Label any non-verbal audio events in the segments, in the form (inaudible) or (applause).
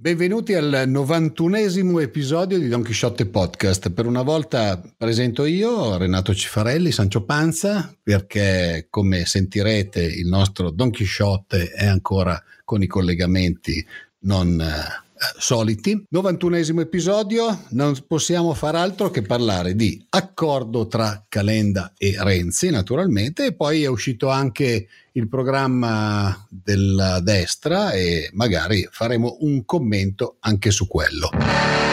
Benvenuti al 91esimo episodio di Don Chisciotte Podcast. Per una volta presento io, Renato Cifarelli, Sancio Panza, perché come sentirete il nostro Don Chisciotte è ancora con i collegamenti non eh, soliti. 91esimo episodio, non possiamo far altro che parlare di accordo tra Calenda e Renzi, naturalmente, e poi è uscito anche il programma della destra e magari faremo un commento anche su quello.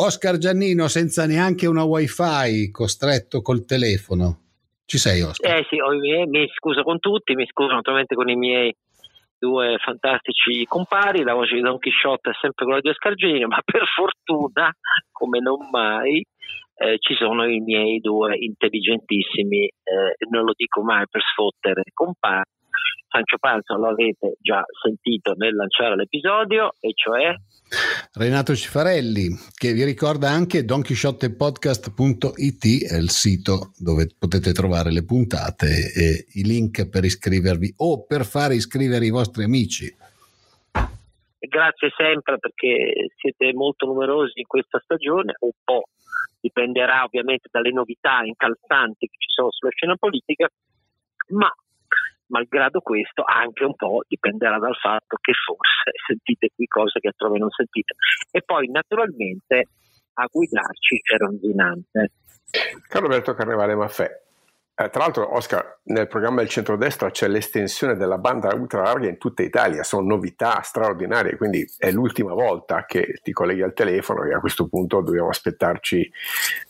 Oscar Giannino senza neanche una wifi, costretto col telefono. Ci sei Oscar? Eh sì, mi scuso con tutti, mi scuso naturalmente con i miei due fantastici compari, la voce di Don Chisciotte è sempre quella di Oscar Giannino, ma per fortuna, come non mai, eh, ci sono i miei due intelligentissimi, eh, non lo dico mai per sfottere, compari, Sancio Panza lo avete già sentito nel lanciare l'episodio, e cioè Renato Cifarelli, che vi ricorda anche donchisciottepodcast.it, è il sito dove potete trovare le puntate e i link per iscrivervi o per fare iscrivere i vostri amici. Grazie sempre perché siete molto numerosi in questa stagione, un po' dipenderà ovviamente dalle novità incalzanti che ci sono sulla scena politica, ma malgrado questo anche un po' dipenderà dal fatto che forse (laughs) sentite qui cose che altrove non sentite. E poi naturalmente a guidarci c'è Ronzinante. Carlo Alberto Carnevale Maffè. Eh, tra l'altro, Oscar, nel programma del centrodestra c'è l'estensione della banda ultra larga in tutta Italia, sono novità straordinarie, quindi è l'ultima volta che ti colleghi al telefono e a questo punto dobbiamo aspettarci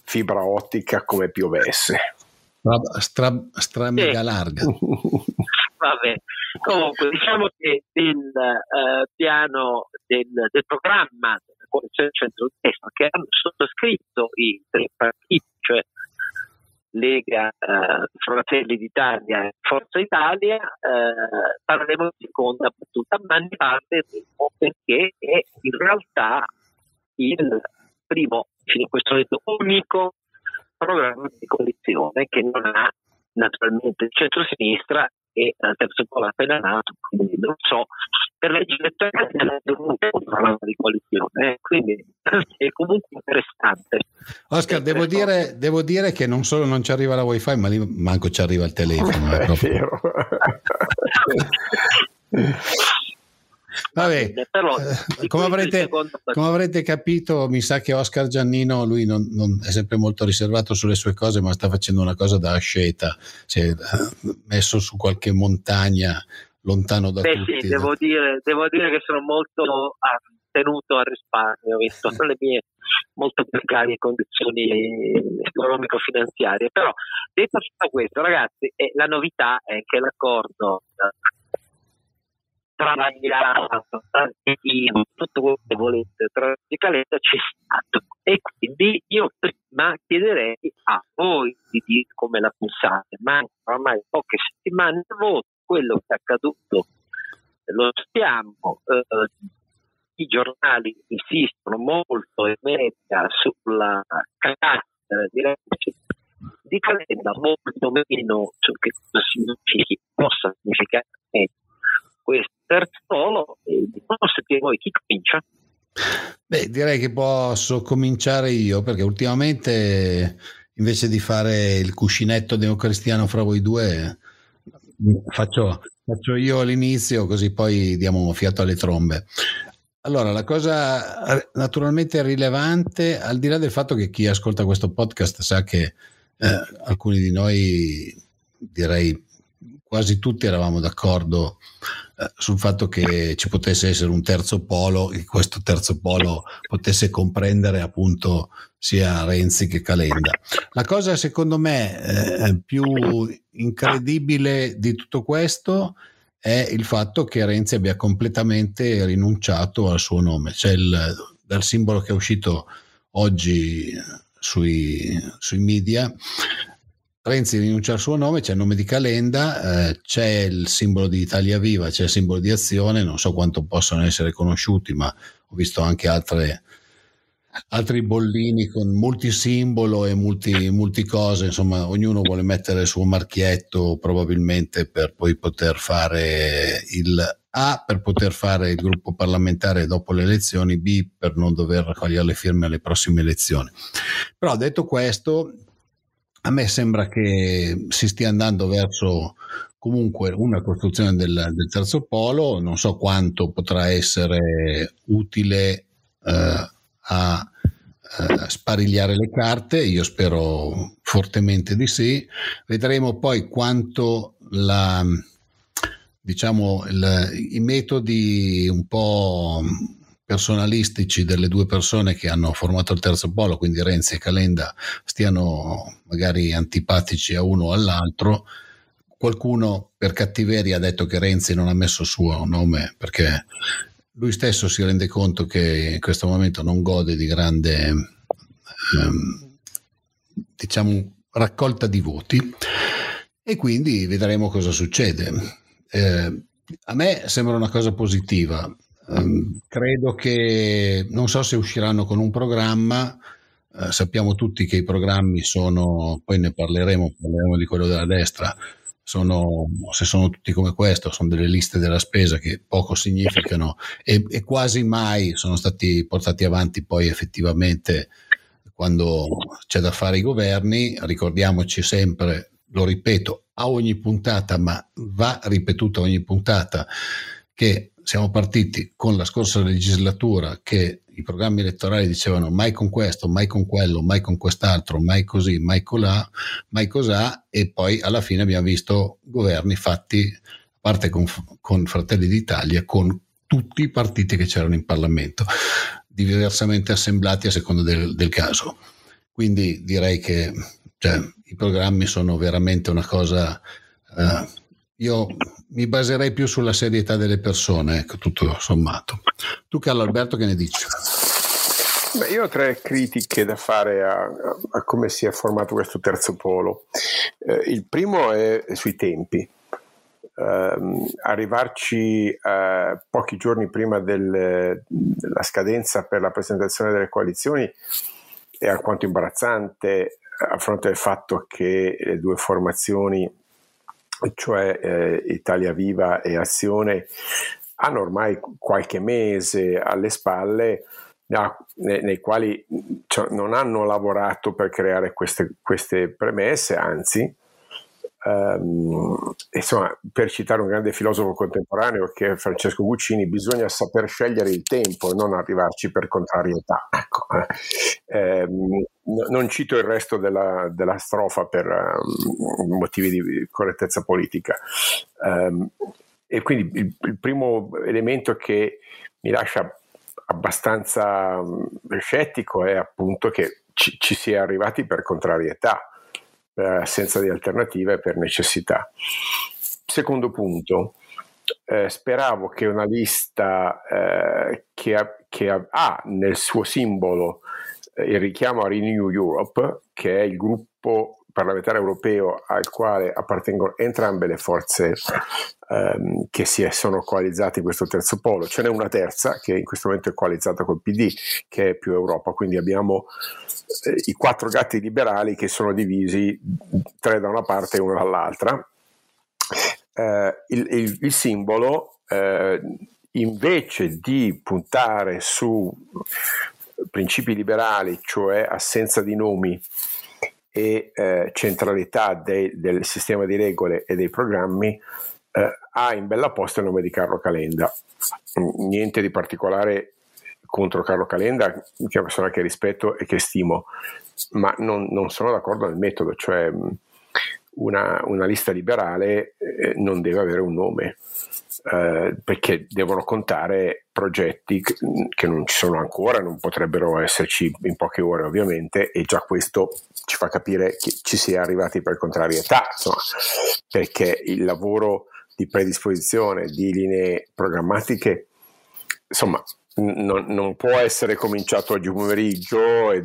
fibra ottica come piovesse. Stra, stra, mega larga. (laughs) Vabbè, comunque diciamo che il uh, piano del, del programma della coalizione centro-destra che hanno sottoscritto i tre partiti, cioè Lega, uh, Fratelli d'Italia e Forza Italia, uh, parleremo di seconda battuta, ma ne parleremo perché è in realtà il primo, fino a questo momento, unico programma di coalizione che non ha naturalmente il centro-sinistra e il terzo polo appena nato, quindi non so, per legge elettorale non è dovuto un programma di coalizione, eh, quindi è comunque interessante. Oscar, devo dire, devo dire, che non solo non ci arriva la wifi, ma lì manco ci arriva il telefono. È, (laughs) è vero. (laughs) (laughs) Vabbè, però, eh, come, avrete, come, avrete, capito, mi sa che Oscar Giannino, lui non, non, è sempre molto riservato sulle sue cose, ma sta facendo una cosa da asceta, si è eh, messo su qualche montagna lontano da Beh, tutti. Sì, devo dire, devo dire che sono molto ah, tenuto al risparmio, visto le mie molto precarie condizioni economico-finanziarie. Però, detto tutto questo, ragazzi, eh, la novità è che l'accordo travagliato, tantino, tutto quello che volete, tra Calenda c'è stato. E quindi io prima chiederei a voi di dire come la pensate, ma ormai poche settimane di voto, quello che è accaduto lo sappiamo, eh, i giornali insistono molto in media sulla carattere di di Calenda, molto meno su che cosa significhi, possa significare questo terzo polo non sapete voi chi comincia. Beh, direi che posso cominciare io perché ultimamente invece di fare il cuscinetto democristiano fra voi due faccio, faccio io l'inizio così poi diamo fiato alle trombe. Allora, la cosa naturalmente rilevante, al di là del fatto che chi ascolta questo podcast sa che eh, alcuni di noi, direi quasi tutti, eravamo d'accordo eh, sul fatto che ci potesse essere un terzo polo e questo terzo polo potesse comprendere appunto sia Renzi che Calenda. La cosa secondo me eh, più incredibile di tutto questo è il fatto che Renzi abbia completamente rinunciato al suo nome, cioè il, dal simbolo che è uscito oggi sui, sui media Renzi rinuncia al suo nome, c'è il nome di Calenda, eh, c'è il simbolo di Italia Viva, c'è il simbolo di Azione, non so quanto possono essere conosciuti, ma ho visto anche altre, altri bollini con multisimbolo e multi, multi cose, insomma ognuno vuole mettere il suo marchietto probabilmente per poi poter fare il A per poter fare il gruppo parlamentare dopo le elezioni, B per non dover raccogliere le firme alle prossime elezioni. Però detto questo, a me sembra che si stia andando verso comunque una costruzione del, del terzo polo, non so quanto potrà essere utile eh, a eh, sparigliare le carte, io spero fortemente di sì. Vedremo poi quanto la, diciamo, il, i metodi un po' personalistici delle due persone che hanno formato il terzo polo, quindi Renzi e Calenda, stiano magari antipatici a uno o all'altro. Qualcuno per cattiveria ha detto che Renzi non ha messo il suo nome perché lui stesso si rende conto che in questo momento non gode di grande ehm, diciamo raccolta di voti e quindi vedremo cosa succede. Eh, a me sembra una cosa positiva. Um, credo che non so se usciranno con un programma. Uh, sappiamo tutti che i programmi sono, poi ne parleremo, parleremo di quello della destra, sono, se sono tutti come questo, sono delle liste della spesa che poco significano e, e quasi mai sono stati portati avanti poi effettivamente quando c'è da fare i governi. Ricordiamoci sempre, lo ripeto a ogni puntata, ma va ripetuto ogni puntata, che siamo partiti con la scorsa legislatura che i programmi elettorali dicevano mai con questo, mai con quello, mai con quest'altro, mai così, mai colà, mai cos'ha e poi alla fine abbiamo visto governi fatti, a parte con, con Fratelli d'Italia, con tutti i partiti che c'erano in Parlamento, diversamente assemblati a seconda del, del caso. Quindi direi che cioè, i programmi sono veramente una cosa... Uh, io mi baserei più sulla serietà delle persone, ecco, tutto sommato. Tu, Carlo Alberto, che ne dici? Beh, io ho tre critiche da fare a, a, come si è formato questo terzo polo. Eh, il primo è, sui tempi. Uh, arrivarci uh, pochi giorni prima del, della scadenza per la presentazione delle coalizioni è alquanto imbarazzante a fronte del fatto che le due formazioni cioè eh, Italia Viva e Azione, hanno ormai qualche mese alle spalle nei, nei quali cioè, non hanno lavorato per creare queste, queste premesse, anzi Um, insomma, per citare un grande filosofo contemporaneo che è Francesco Guccini, bisogna saper scegliere il tempo e non arrivarci per contrarietà. Ecco. Eh, non cito il resto della, della strofa per um, motivi di correttezza politica. Um, e quindi il, il, primo elemento che mi lascia abbastanza scettico è appunto che ci, ci si è arrivati per contrarietà per eh, assenza di alternative e per necessità. Secondo punto, eh, speravo che una lista eh, che, ha, che ha, nel suo simbolo eh, il richiamo a Renew Europe, che è il gruppo parlamentare europeo al quale appartengono entrambe le forze ehm, che si sono coalizzate in questo terzo polo. Ce n'è una terza che in questo momento è coalizzata col PD, che è più Europa, quindi abbiamo eh, i quattro gatti liberali che sono divisi tre da una parte e uno dall'altra. Eh, il, il, il, simbolo, eh, invece di puntare su principi liberali, cioè assenza di nomi e eh, centralità dei, del sistema di regole e dei programmi, eh, ha in bella posta il nome di Carlo Calenda. Niente di particolare contro Carlo Calenda, che è una persona che rispetto e che stimo, ma non, non sono d'accordo nel metodo, cioè una, una lista liberale eh, non deve avere un nome. Eh, perché devono contare progetti che, non ci sono ancora, non potrebbero esserci in poche ore ovviamente e già questo ci fa capire che ci si è arrivati per contrarietà, insomma, perché il lavoro di predisposizione di linee programmatiche insomma non, non, può essere cominciato oggi pomeriggio e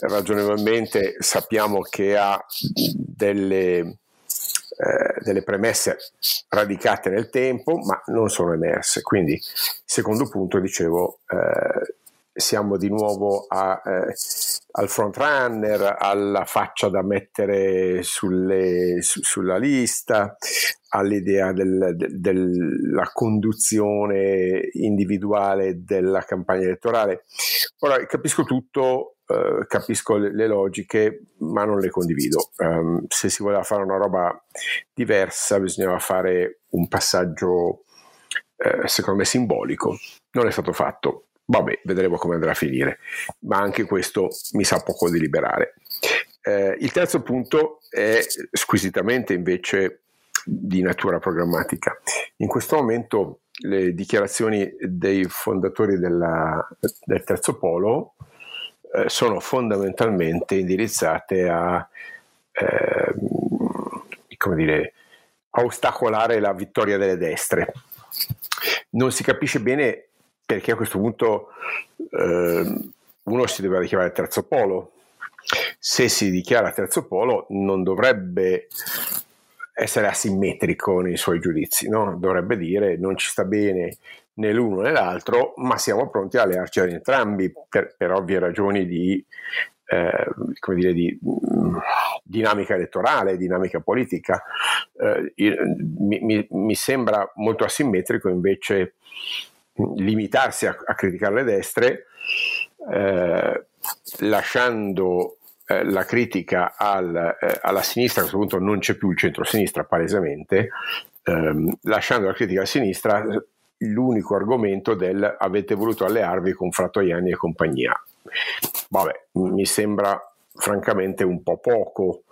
ragionevolmente sappiamo che ha delle, eh, delle premesse radicate nel tempo ma non sono emerse quindi secondo punto dicevo eh, siamo di nuovo a, eh, al front runner, alla faccia da mettere sulle, su, sulla lista, all'idea del, del, della conduzione individuale della campagna elettorale. Ora capisco tutto, eh, capisco le, le, logiche, ma non le condivido. Um, se si voleva fare una roba diversa, bisognava fare un passaggio, eh, secondo me, simbolico. Non è stato fatto Vabbè, vedremo come andrà a finire, ma anche questo mi sa poco deliberare. Eh, il terzo punto è squisitamente invece di natura programmatica. In questo momento le dichiarazioni dei fondatori della, del terzo polo eh, sono fondamentalmente indirizzate a, eh, come dire, a ostacolare la vittoria delle destre. Non si capisce bene perché a questo punto eh, uno si deve dichiarare terzo polo. Se si dichiara terzo polo non dovrebbe essere asimmetrico nei suoi giudizi, no? dovrebbe dire non ci sta bene né l'uno né l'altro, ma siamo pronti a allearci ad entrambi per, per ovvie ragioni di, eh, come dire, di mh, mm, dinamica elettorale, dinamica politica. Eh, mi, mi, mi, sembra molto asimmetrico invece limitarsi a, a criticare le destre, eh, lasciando eh, la critica al, eh, alla sinistra, a questo punto non c'è più il centro-sinistra palesemente, ehm, lasciando la critica a sinistra l'unico argomento del avete voluto allearvi con Frattoiani e compagnia. Vabbè, mi sembra francamente un po' poco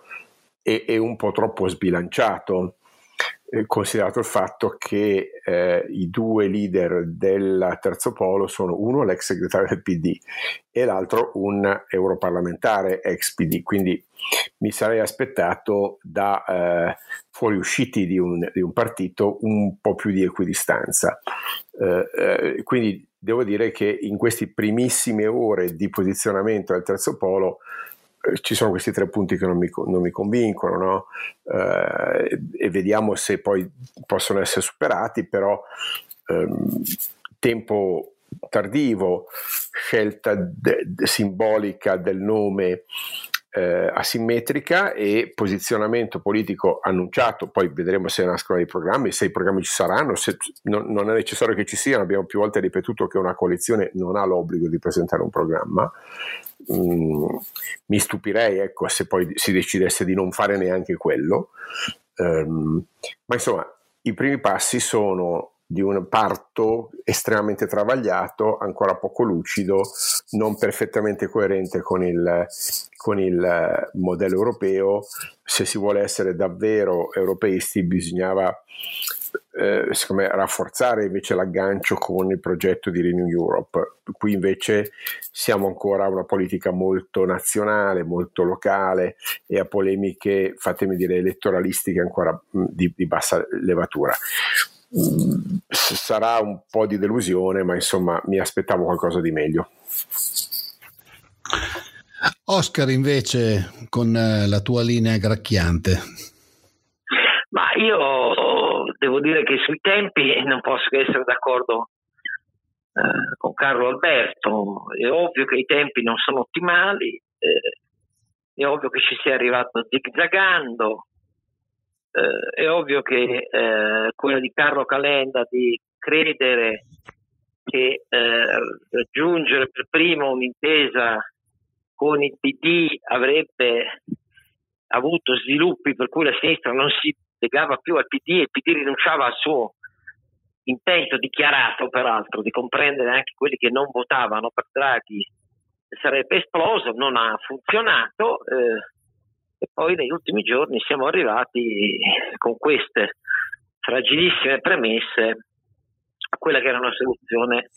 e, e un po' troppo sbilanciato considerato il fatto che eh, i due leader del terzo polo sono uno l'ex segretario del PD e l'altro un europarlamentare ex PD, quindi mi sarei aspettato da eh, fuoriusciti di un, di un, partito un po' più di equidistanza. Eh, eh, quindi devo dire che in queste primissime ore di posizionamento del terzo polo ci sono questi tre punti che non mi, non mi convincono no? eh, e vediamo se poi possono essere superati, però ehm, tempo tardivo, scelta de- de- simbolica del nome eh, asimmetrica e posizionamento politico annunciato, poi vedremo se nascono dei programmi, se i programmi ci saranno, se, non, non, è necessario che ci siano, abbiamo più volte ripetuto che una coalizione non ha l'obbligo di presentare un programma, mm, mi stupirei ecco, se poi si decidesse di non fare neanche quello, um, ma insomma i primi passi sono di un parto estremamente travagliato, ancora poco lucido, non perfettamente coerente con il, con il modello europeo. Se si vuole essere davvero europeisti bisognava eh, me, rafforzare invece l'aggancio con il progetto di Renew Europe. Qui invece siamo ancora a una politica molto nazionale, molto locale e a polemiche, fatemi dire, elettoralistiche ancora di, di bassa levatura sarà un po' di delusione, ma insomma mi aspettavo qualcosa di meglio. Oscar invece con eh, la tua linea gracchiante. Ma io devo dire che sui tempi non posso che essere d'accordo eh, con Carlo Alberto. È ovvio che i tempi non sono ottimali, eh, è ovvio che ci sia arrivato zigzagando, eh, è ovvio che eh, quella di Carlo Calenda di credere che eh, raggiungere per primo un'intesa con il PD avrebbe avuto sviluppi per cui la sinistra non si legava più al PD e il PD rinunciava al suo intento dichiarato peraltro di comprendere anche quelli che non votavano per Draghi sarebbe esploso, non ha funzionato. Eh, e poi negli ultimi giorni siamo arrivati con queste fragilissime premesse a quella che era una soluzione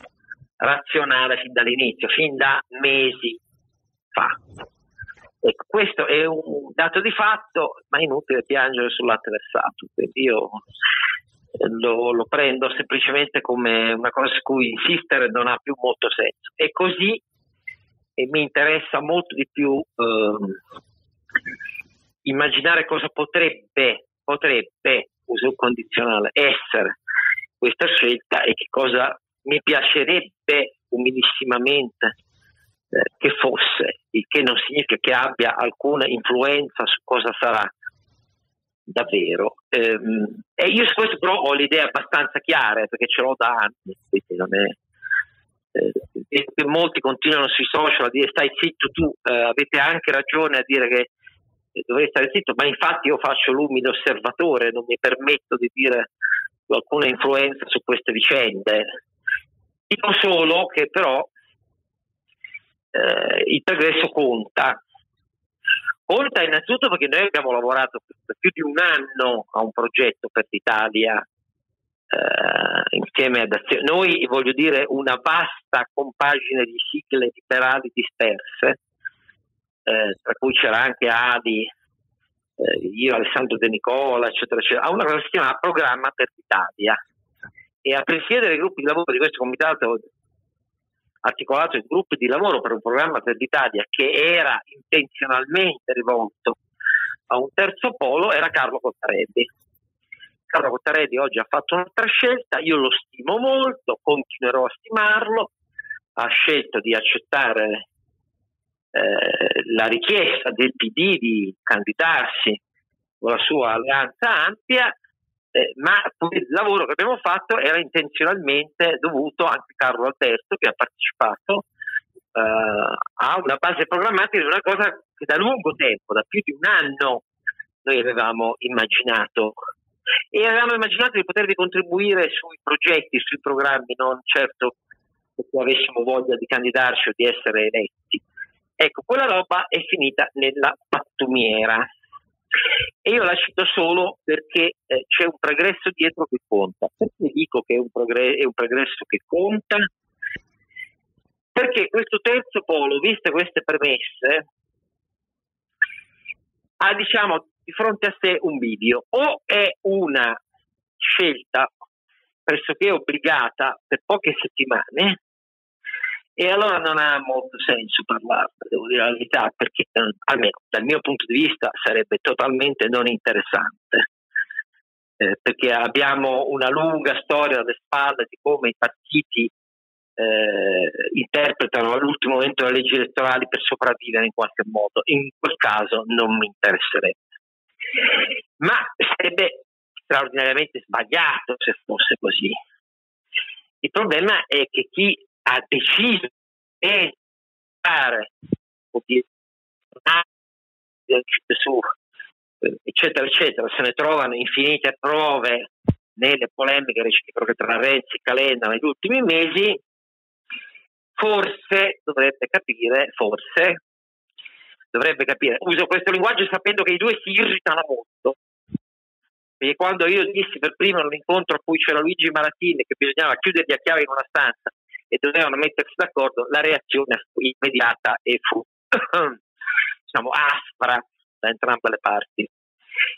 razionale fin dall'inizio, fin da mesi fa. E questo è un dato di fatto, ma è inutile piangere sul versato. Io lo, lo, prendo semplicemente come una cosa su cui insistere non ha più molto senso. E così e mi interessa molto di più eh, immaginare cosa potrebbe, potrebbe, uso condizionale, essere questa scelta e che cosa mi piacerebbe umilissimamente eh, che fosse, il che non significa che abbia alcuna influenza su cosa sarà davvero. Ehm, e io su questo però ho le idee abbastanza chiare perché ce l'ho da anni, quindi non è, eh, molti continuano sui social a dire stai zitto tu, eh, avete anche ragione a dire che dovrei stare zitto, ma infatti io faccio l'umido osservatore, non mi permetto di dire alcuna influenza su queste vicende. Dico solo che però eh, il progresso conta. Conta innanzitutto perché noi abbiamo lavorato per più di un anno a un progetto per l'Italia eh, insieme ad azione. Noi, voglio dire, una vasta compagine di sigle liberali disperse, eh, tra cui c'era anche Adi, eh, io, Alessandro De Nicola, eccetera, eccetera, a una cosa che si chiama Programma per l'Italia. E a presiedere i gruppi di lavoro di questo comitato articolato in gruppi di lavoro per un programma per l'Italia che era intenzionalmente rivolto a un terzo polo era Carlo Cottarelli. Carlo Cottarelli oggi ha fatto un'altra scelta, io lo stimo molto, continuerò a stimarlo, ha scelto di accettare eh, la richiesta del PD di candidarsi con la sua alleanza ampia, eh, ma il lavoro che abbiamo fatto era intenzionalmente dovuto anche a Carlo Alberto che ha partecipato eh, a una base programmatica di una cosa che da lungo tempo, da più di un anno, noi avevamo immaginato e avevamo immaginato di poter contribuire sui progetti, sui programmi, non certo perché avessimo voglia di candidarci o di essere eletti. Ecco, quella roba è finita nella pattumiera. E io la cito solo perché eh, c'è un progresso dietro che conta. Perché dico che è un, progresso, è un progresso che conta? Perché questo terzo polo, viste queste premesse, ha diciamo di fronte a sé un bivio. O è una scelta pressoché obbligata per poche settimane, e allora non ha molto senso parlarne, devo dire la verità, perché eh, almeno dal mio punto di vista sarebbe totalmente non interessante. Eh, perché abbiamo una lunga storia alle spalle di come i partiti eh, interpretano all'ultimo momento le leggi elettorali per sopravvivere in qualche modo. In quel caso non mi interesserebbe. Ma sarebbe straordinariamente sbagliato se fosse così. Il problema è che chi ha deciso di fare su eccetera eccetera. Se ne trovano infinite prove nelle polemiche reciproche tra Renzi e Calenda negli ultimi mesi forse dovrebbe capire forse dovrebbe capire. Uso questo linguaggio sapendo che i due si irritano molto. Perché quando io dissi per primo nell'incontro a cui c'era Luigi Maratini che bisognava chiuderli a chiave in una stanza e dovevano mettersi d'accordo, la reazione fu immediata e fu (coughs) diciamo, aspra da entrambe le parti.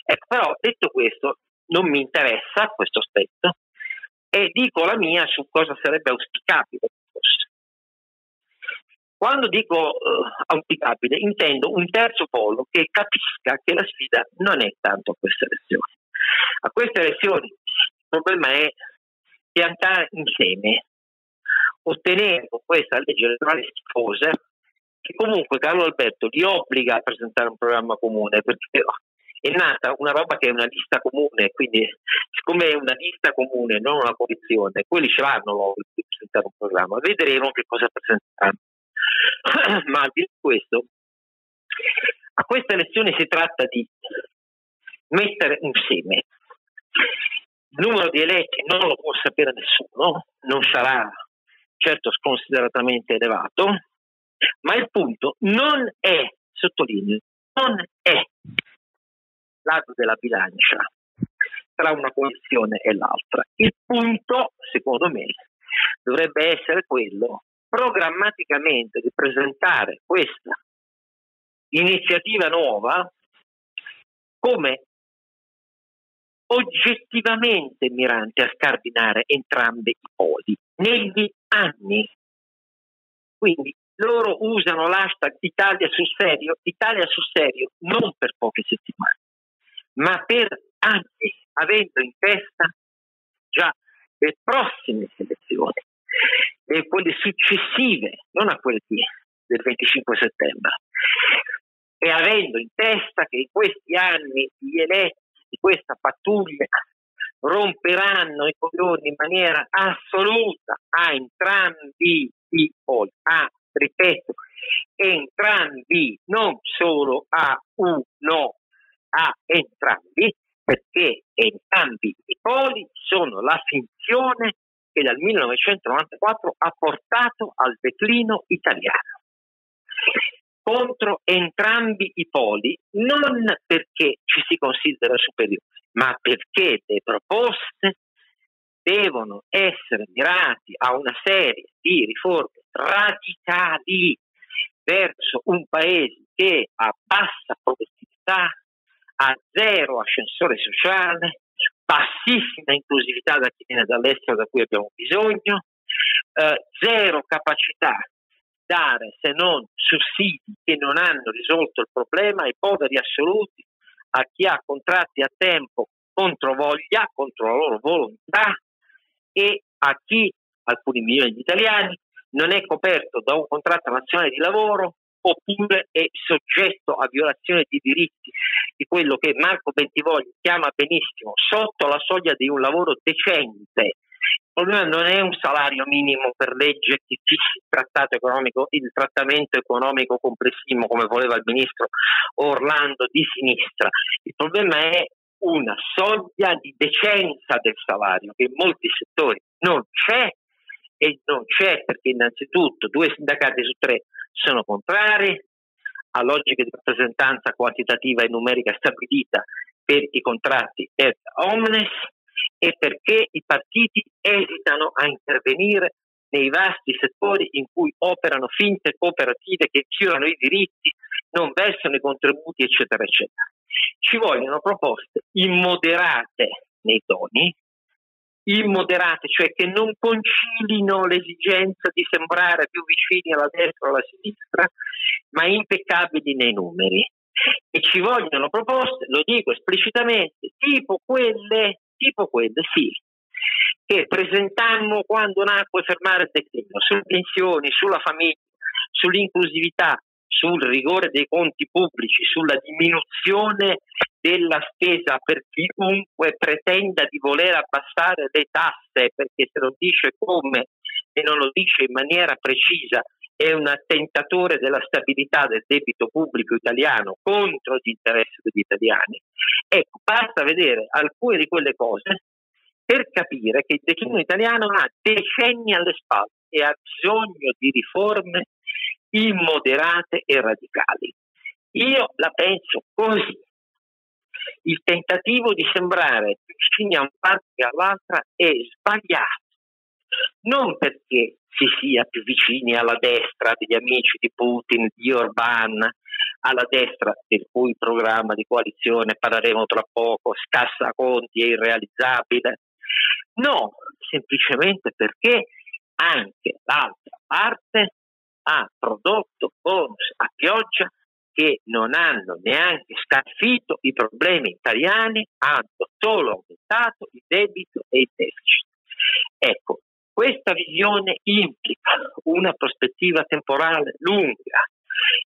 Ecco, però detto questo, non mi interessa questo aspetto e dico la mia su cosa sarebbe auspicabile Quando dico uh, auspicabile, intendo un terzo polo che capisca che la sfida non è tanto a queste elezioni. A queste elezioni il problema è piantare insieme ottenere con questa legge elettorale schifosa che comunque Carlo Alberto li obbliga a presentare un programma comune perché è nata una roba che è una lista comune, quindi siccome è una lista comune, non una coalizione, quelli ce l'hanno l'obbligo di presentare un programma, vedremo che cosa presenteranno. (clears throat) Ma al di questo, a questa elezione si tratta di mettere un seme. Il numero di eletti non lo può sapere nessuno, non sarà certo sconsideratamente elevato, ma il punto non è, sottolineo, non è lato della bilancia tra una coalizione e l'altra. Il punto, secondo me, dovrebbe essere quello programmaticamente di presentare questa iniziativa nuova come oggettivamente mirante a scardinare entrambi i poli negli anni. Quindi loro usano l'hashtag Italia sul serio, Italia sul serio non per poche settimane, ma per anni, avendo in testa già le prossime selezioni. e quelle successive, non a quelle del 25 settembre, e avendo in testa che in questi anni gli eletti di questa pattuglia romperanno i coglioni in maniera assoluta a entrambi i poli, a, ripeto, entrambi, non solo a uno, a entrambi, perché entrambi i poli sono la finzione che dal 1994 ha portato al declino italiano contro entrambi i poli, non perché ci si considera superiori, ma perché le proposte devono essere mirate a una serie di riforme radicali verso un paese che ha bassa produttività, ha zero ascensore sociale, bassissima inclusività da chi viene dall'estero da cui abbiamo bisogno, eh, zero capacità dare se non sussidi che non hanno risolto il problema ai poveri assoluti, a chi ha contratti a tempo contro voglia, contro la loro volontà e a chi, alcuni milioni di italiani, non è coperto da un contratto nazionale di lavoro oppure è soggetto a violazione di diritti di quello che Marco Bentivogli chiama benissimo sotto la soglia di un lavoro decente. Il problema non è un salario minimo per legge che fissi il trattato economico, il trattamento economico complessivo come voleva il ministro Orlando di sinistra. Il problema è una soglia di decenza del salario che in molti settori non c'è e non c'è perché innanzitutto due sindacati su tre sono contrari a logiche di rappresentanza quantitativa e numerica stabilita per i contratti et omnes e perché i partiti esitano a intervenire nei vasti settori in cui operano finte cooperative che violano i diritti, non versano i contributi, eccetera, eccetera. Ci vogliono proposte immoderate nei toni, immoderate, cioè che non concilino l'esigenza di sembrare più vicini alla destra o alla sinistra, ma impeccabili nei numeri. E ci vogliono proposte, lo dico esplicitamente, tipo quelle, tipo quelle sì, che presentammo quando nacque Fermare il declino, sulle pensioni, sulla famiglia, sull'inclusività, sul rigore dei conti pubblici, sulla diminuzione della spesa per chiunque pretenda di voler abbassare le tasse, perché se lo dice come e non lo dice in maniera precisa è un attentatore della stabilità del debito pubblico italiano contro gli interessi degli italiani. Ecco, basta vedere alcune di quelle cose per capire che il declino italiano ha decenni alle spalle e ha bisogno di riforme immoderate e radicali. Io la penso così il tentativo di sembrare vicini a un parte che all'altra è sbagliato. Non perché si sia più vicini alla destra degli amici di Putin, di Orban, alla destra del cui programma di coalizione parleremo tra poco, scassa conti e irrealizzabile. No, semplicemente perché anche l'altra parte ha prodotto bonus a pioggia che non hanno neanche scalfito i problemi italiani, hanno solo aumentato il debito e il deficit. Ecco, questa visione implica una prospettiva temporale lunga,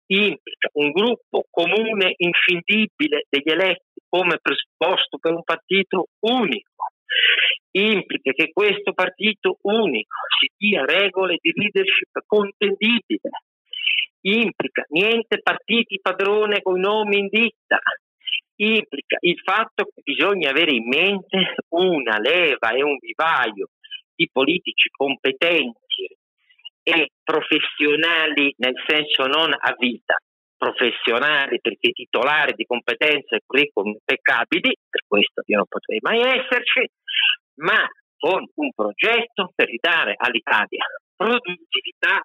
implica un gruppo comune inscindibile degli eletti come presupposto per un partito unico, implica che questo partito unico si dia regole di leadership contendibile, implica niente partiti padrone con i nomi in ditta, implica il fatto che bisogna avere in mente una leva e un vivaio di politici competenti e professionali nel senso non a vita, professionali perché titolari di competenze e curriculum impeccabili, per questo io non potrei mai esserci, ma con un progetto per ridare all'Italia produttività,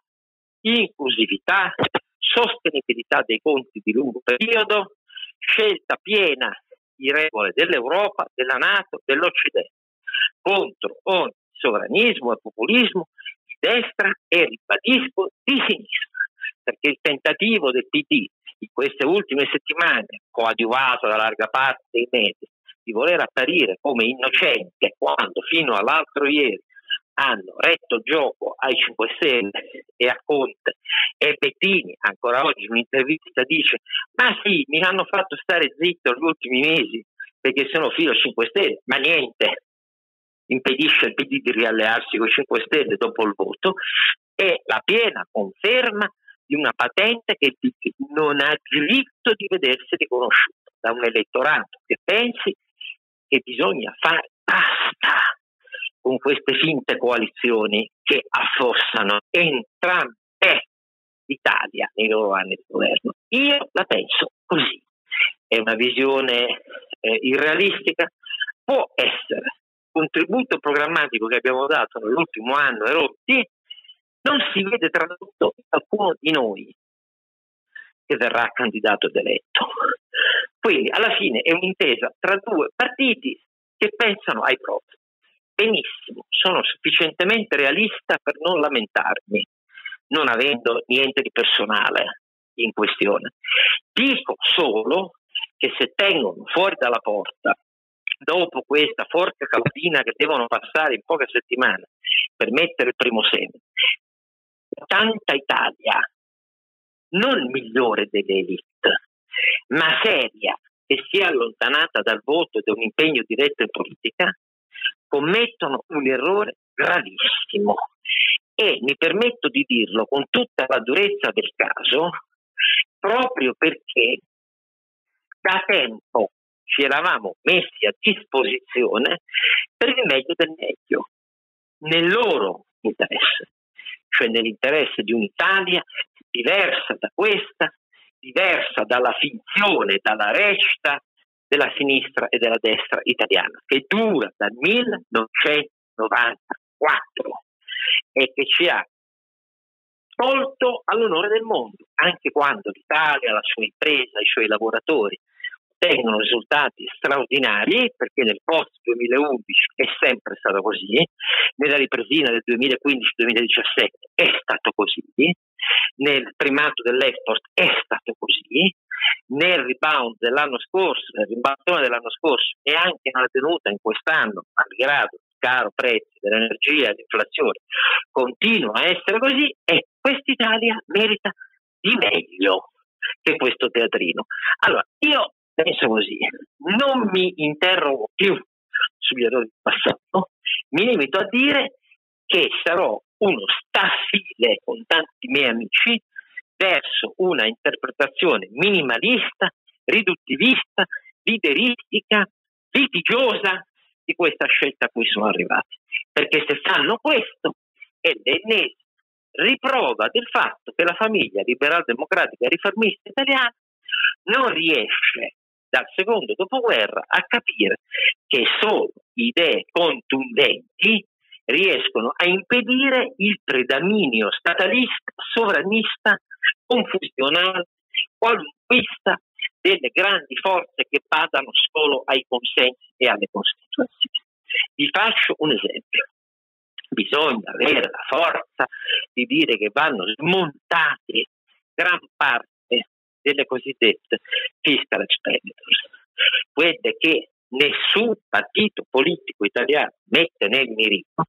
inclusività, sostenibilità dei conti di lungo periodo, scelta piena di regole dell'Europa, della Nato, dell'Occidente, contro ogni sovranismo e populismo di destra e ribadisco di sinistra, perché il tentativo del PD in queste ultime settimane, coadiuvato da larga parte dei media, di voler apparire come innocente quando fino all'altro ieri hanno retto gioco ai 5 Stelle e a Conte e Bettini ancora oggi in un'intervista dice ma sì mi hanno fatto stare zitto gli ultimi mesi perché sono filo 5 Stelle ma niente impedisce al PD di riallearsi con i 5 Stelle dopo il voto è la piena conferma di una patente che non ha diritto di vedersi riconosciuta da un elettorato che pensi che bisogna fare basta con queste finte coalizioni che affossano entrambe l'Italia nei loro anni di governo. Io la penso così. È una visione eh, irrealistica, può essere contributo programmatico che abbiamo dato nell'ultimo anno e rotti, non si vede tradotto in qualcuno di noi che verrà candidato ed eletto. Quindi alla fine è un'intesa tra due partiti che pensano ai propri. Benissimo, sono sufficientemente realista per non lamentarmi, non avendo niente di personale in questione. Dico solo che se tengono fuori dalla porta dopo questa forte caudina che devono passare in poche settimane per mettere il primo seme, tanta Italia, non migliore delle elite, ma seria, che si è allontanata dal voto e da un impegno diretto in politica, commettono un errore gravissimo. E mi permetto di dirlo con tutta la durezza del caso, proprio perché da tempo ci eravamo messi a disposizione per il meglio del meglio, nel loro interesse, cioè nell'interesse di un'Italia diversa da questa, diversa dalla finzione, dalla recita della sinistra e della destra italiana, che dura dal 1994 e che ci ha tolto all'onore del mondo, anche quando l'Italia, la sua impresa, i suoi lavoratori ottengono risultati straordinari perché nel post 2011 è sempre stato così, nella ripresina del 2015-2017 è stato così, nel primato dell'export è stato così, nel rebound dell'anno scorso, nel ribaltone dell'anno scorso e anche nella tenuta in quest'anno, malgrado il caro prezzi dell'energia e dell'inflazione, continua a essere così e quest'Italia merita di meglio che questo teatrino. Allora, io penso così, non mi interrogo più sugli errori del passato, mi limito a dire che sarò uno staffile con tanti miei amici verso una interpretazione minimalista, riduttivista, lideristica, litigiosa di questa scelta a cui sono arrivati. Perché se fanno questo è l'ennesima riprova del fatto che la famiglia liberal democratica riformista italiana non riesce dal secondo dopoguerra a capire che solo idee contundenti riescono a impedire il predominio statalista, sovranista, confusionale, qualunquista delle grandi forze che badano solo ai consensi e alle costituzioni. Vi faccio un esempio. Bisogna avere la forza di dire che vanno smontate gran parte delle cosiddette fiscal expenditures, quelle che nessun partito politico italiano mette nel mirino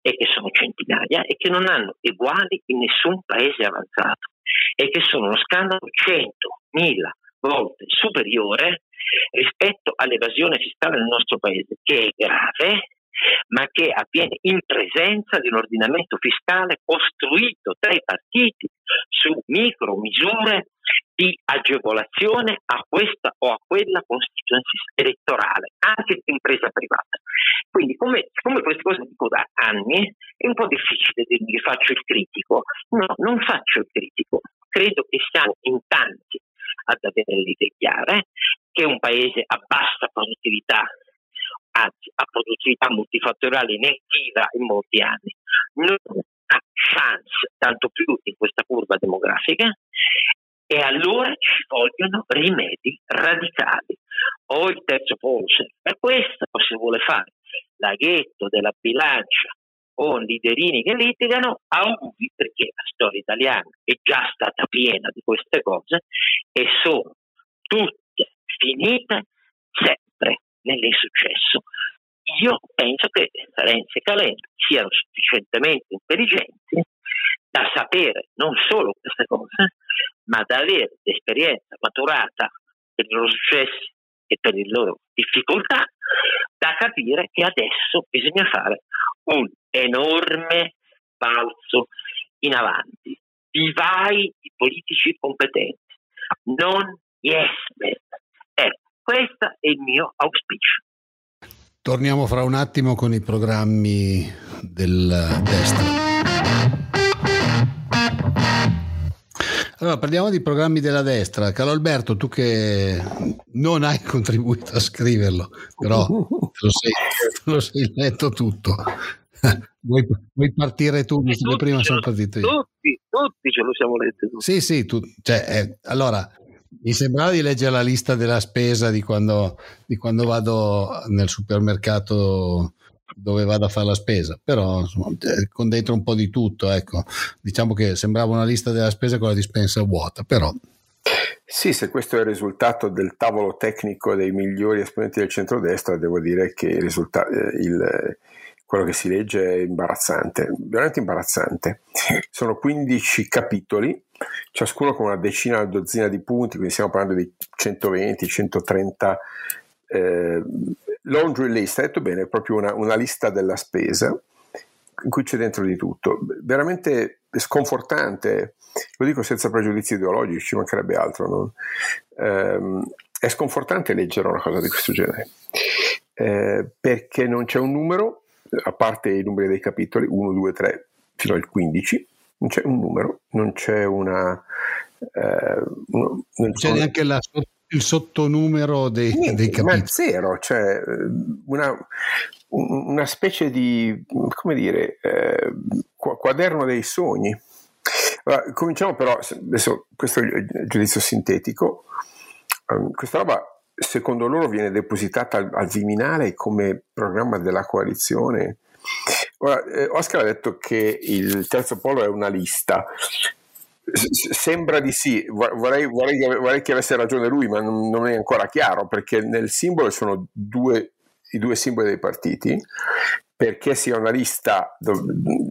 e che sono centinaia e che non hanno uguali in nessun paese avanzato e che sono uno scandalo 100.000 volte superiore rispetto all'evasione fiscale nel nostro paese, che è grave, ma che avviene in presenza di un ordinamento fiscale costruito dai partiti su micro misure di agevolazione a questa o a quella constituenza elettorale, anche di impresa privata. Quindi, come, come queste cose dico da anni, è un po' difficile dirmi che faccio il critico. No, non faccio il critico. Credo che siamo in tanti ad avere le idee chiare, che un paese a bassa produttività a produttività multifattoriale negativa in molti anni, non ha chance tanto più in questa curva demografica e allora ci vogliono rimedi radicali. O il terzo polo per questo, o se vuole fare laghetto della bilancia o liderini che litigano, auguri perché la storia italiana è già stata piena di queste cose e sono tutte finite sempre nell'insuccesso. Io penso che Renzi e Calenda siano sufficientemente intelligenti da sapere non solo queste cose, ma da avere l'esperienza maturata per i loro successi e per le loro difficoltà, da capire che adesso bisogna fare un enorme balzo in avanti. Vivai i politici competenti, non yes men. Ecco, questo è il mio auspicio. Torniamo fra un attimo con i programmi del destra. Allora, parliamo di programmi della destra. Carlo Alberto, tu che non hai contribuito a scriverlo, però te lo sei, te lo sei letto tutto. Vuoi, vuoi, partire tu, visto che prima sono partito io? Tutti, tutti ce lo siamo letti. Tutti. Sì, sì, tu, cioè, eh, allora, mi sembrava di leggere la lista della spesa di quando, di quando vado nel supermercato dove vado a fare la spesa, però insomma, eh, con dentro un po' di tutto, ecco. Diciamo che sembrava una lista della spesa con la dispensa vuota, però sì, se questo è il risultato del tavolo tecnico dei migliori esponenti del centrodestra, devo dire che il risulta- eh, il, quello che si legge è imbarazzante, veramente imbarazzante. Sono 15 capitoli, ciascuno con una decina, una dozzina di punti, quindi stiamo parlando di 120, 130 eh, laundry list, hai detto bene, è proprio una, una lista della spesa in cui c'è dentro di tutto. Veramente sconfortante, lo dico senza pregiudizi ideologici, ci mancherebbe altro. Ehm, è sconfortante leggere una cosa di questo genere, eh, perché non c'è un numero, a parte i numeri dei capitoli, 1, 2, 3 fino al 15, non c'è un numero, non c'è una... Eh, non c'è neanche la, il sottonumero dei, Niente, dei capitoli. Ma zero, cioè una, una specie di, come dire, eh, quaderno dei sogni. Allora, cominciamo però, adesso questo è il giudizio sintetico, um, questa roba secondo loro viene depositata al, al Viminale come programma della coalizione. Ora, eh, Oscar ha detto che il terzo polo è una lista. Sembra di sì, vorrei, vorrei, vorrei, che avesse ragione lui, ma non, non, è ancora chiaro perché nel simbolo sono due, i due simboli dei partiti. Perché sia una lista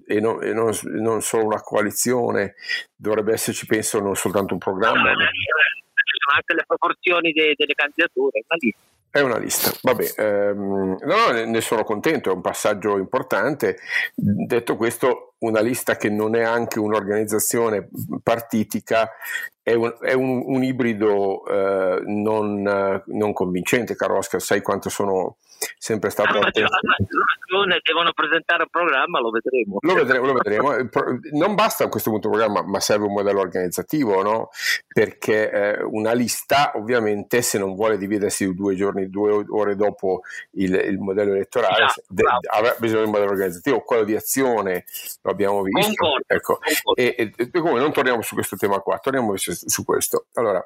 e, non, e non, non, solo una coalizione, dovrebbe esserci, penso, non soltanto un programma. Ma sono anche le proporzioni de, delle candidature, una lista. È una lista, vabbè, ehm, no, ne sono contento, è un passaggio importante. Detto questo, una lista che non è anche un'organizzazione partitica è un, è un, un ibrido eh, non, non, convincente, caro Oscar, sai quanto sono sempre stato ah, attento. Devono presentare un programma, lo vedremo. Lo vedremo, lo vedremo. Non basta a questo punto il programma, ma serve un modello organizzativo, no? Perché eh, una lista, ovviamente, se non vuole dividersi due giorni, due ore dopo il, il modello elettorale, esatto, de, avrà bisogno di un modello organizzativo. Quello di azione lo abbiamo visto. Concordo, ecco. concordo. E, e, come non torniamo su questo tema qua, torniamo su, su questo. Allora,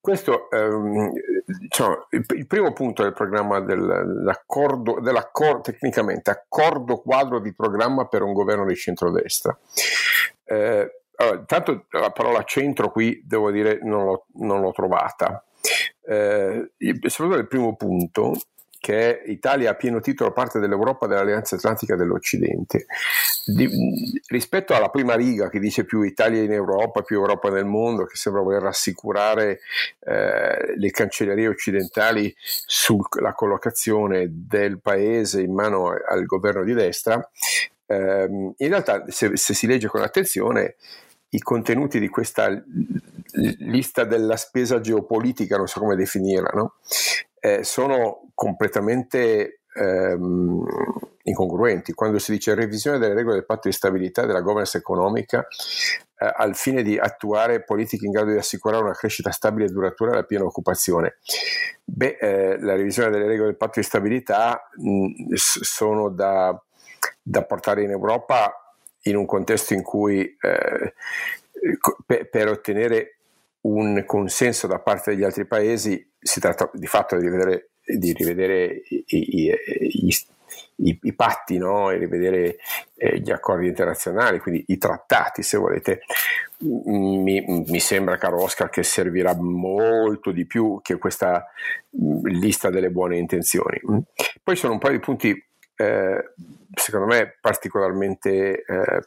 questo ehm, diciamo, il, il, primo punto del programma dell'accordo, dell'accordo, tecnicamente accordo quadro di programma per un governo di centrodestra. Eh, allora, intanto la parola centro qui devo dire non l'ho, non l'ho trovata. Eh, soprattutto il primo punto che è Italia a pieno titolo parte dell'Europa dell'Alleanza Atlantica dell'Occidente. Di, rispetto alla prima riga che dice più Italia in Europa, più Europa nel mondo, che sembra voler rassicurare eh, le cancellerie occidentali sulla collocazione del paese in mano al governo di destra, ehm, in realtà se, se si legge con attenzione i contenuti di questa lista della spesa geopolitica, non so come definirla, no? Eh, sono completamente ehm, incongruenti. Quando si dice revisione delle regole del patto di stabilità e della governance economica eh, al fine di attuare politiche in grado di assicurare una crescita stabile e duratura e la piena occupazione. Beh, eh, la revisione delle regole del patto di stabilità mh, sono da, da, portare in Europa in un contesto in cui eh, per, per ottenere un consenso da parte degli altri paesi si tratta di fatto di rivedere, di rivedere i, i, i, i, patti no? e rivedere eh, gli accordi internazionali, quindi i trattati se volete, mi, mi, sembra, caro Oscar, che servirà molto di più che questa lista delle buone intenzioni. Poi sono un paio di punti eh, secondo me particolarmente eh,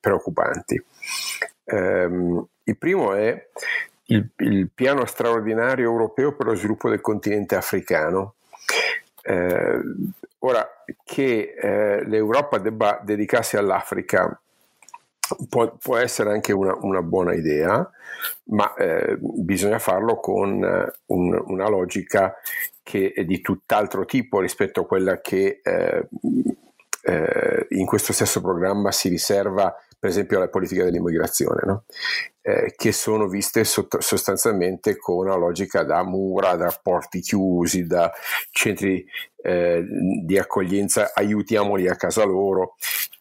preoccupanti. Eh, il primo è il, il, piano straordinario europeo per lo sviluppo del continente africano. Eh, ora che eh, l'Europa debba dedicarsi all'Africa Può, può, essere anche una, una buona idea, ma eh, bisogna farlo con un, una logica che è di tutt'altro tipo rispetto a quella che eh, eh, in questo stesso programma si riserva per esempio alla politica dell'immigrazione, no? eh, che sono viste sotto, sostanzialmente con una logica da mura, da porti chiusi, da centri eh, di accoglienza, aiutiamoli a casa loro.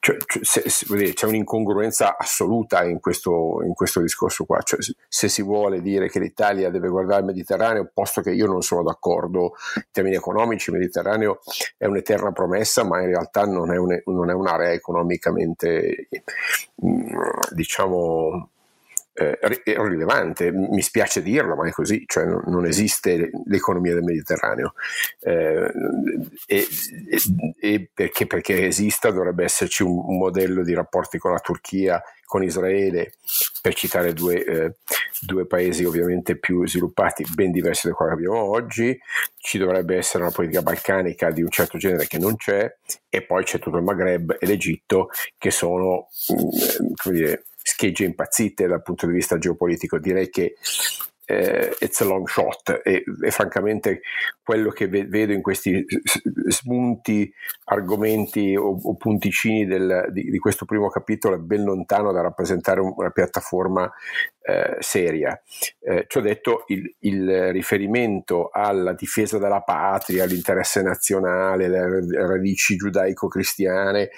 Cioè, cioè, se, c'è un'incongruenza assoluta in questo, in questo discorso qua. Cioè, se si vuole dire che l'Italia deve guardare il Mediterraneo, posto che io non sono d'accordo in termini economici, il Mediterraneo è un'eterna promessa, ma in realtà non è, un, non è un'area economicamente, mm, diciamo, eh, rilevante, mi spiace dirlo, ma è così, cioè non, non esiste l'economia del Mediterraneo. Eh, e, e, perché, perché esista dovrebbe esserci un, un, modello di rapporti con la Turchia, con Israele, per citare due, eh, due paesi ovviamente più sviluppati, ben diversi da quello che abbiamo oggi, ci dovrebbe essere una politica balcanica di un certo genere che non c'è e poi c'è tutto il Maghreb e l'Egitto che sono, mm, come dire, schegge impazzite dal punto di vista geopolitico. Direi che eh, it's a long shot e, e, francamente quello che vedo in questi spunti, argomenti o, o punticini del, di, di, questo primo capitolo è ben lontano da rappresentare una piattaforma eh, seria. Eh, ci ho detto il, il, riferimento alla difesa della patria, all'interesse nazionale, le radici giudaico-cristiane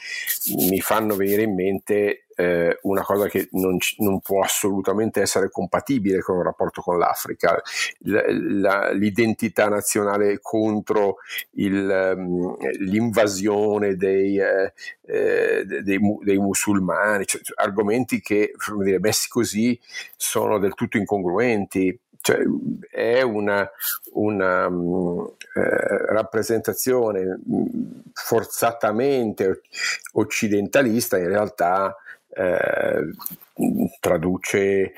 mi fanno venire in mente eh, una cosa che non, non, può assolutamente essere compatibile con un rapporto con l'Africa. La, la, l'identità nazionale contro il, um, l'invasione dei, eh, eh dei, dei, musulmani, cioè, argomenti che dire, messi così sono del tutto incongruenti. Cioè, è una, una um, eh, rappresentazione mm, forzatamente occidentalista, in realtà eh, traduce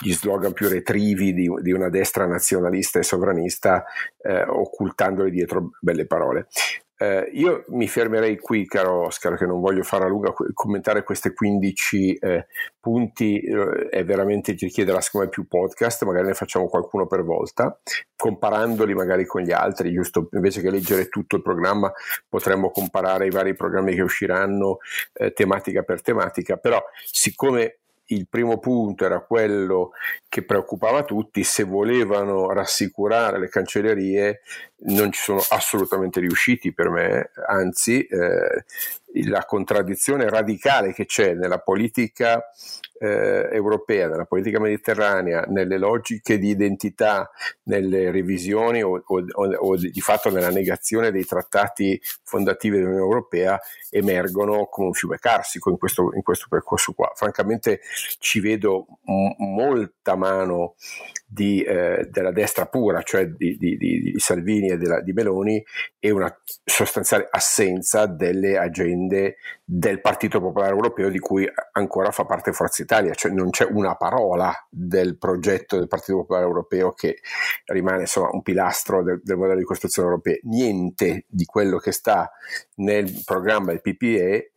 gli slogan più retrivi di, di, una destra nazionalista e sovranista eh, occultandoli dietro belle parole. Eh, io mi fermerei qui, caro Oscar, che non voglio fare a lunga commentare questi 15 eh, punti, eh, è veramente ci richiederà secondo me più podcast, magari ne facciamo qualcuno per volta, comparandoli magari con gli altri, giusto? Invece che leggere tutto il programma potremmo comparare i vari programmi che usciranno eh, tematica per tematica, però siccome il primo punto era quello che preoccupava tutti, se volevano rassicurare le cancellerie non ci sono assolutamente riusciti per me, anzi eh, la contraddizione radicale che c'è nella politica eh, europea, nella politica mediterranea, nelle logiche di identità, nelle revisioni o, o, o, di fatto nella negazione dei trattati fondativi dell'Unione Europea emergono come un fiume carsico in questo, in questo percorso qua. Francamente ci vedo m- molta mano di, eh, della destra pura, cioè di, di, di Salvini e della, di Meloni, e una sostanziale assenza delle agende del Partito Popolare Europeo di cui ancora fa parte Forza Italia, cioè non c'è una parola del progetto del Partito Popolare Europeo che rimane insomma un pilastro del, del modello di costruzione europea, niente di quello che sta nel programma del PPE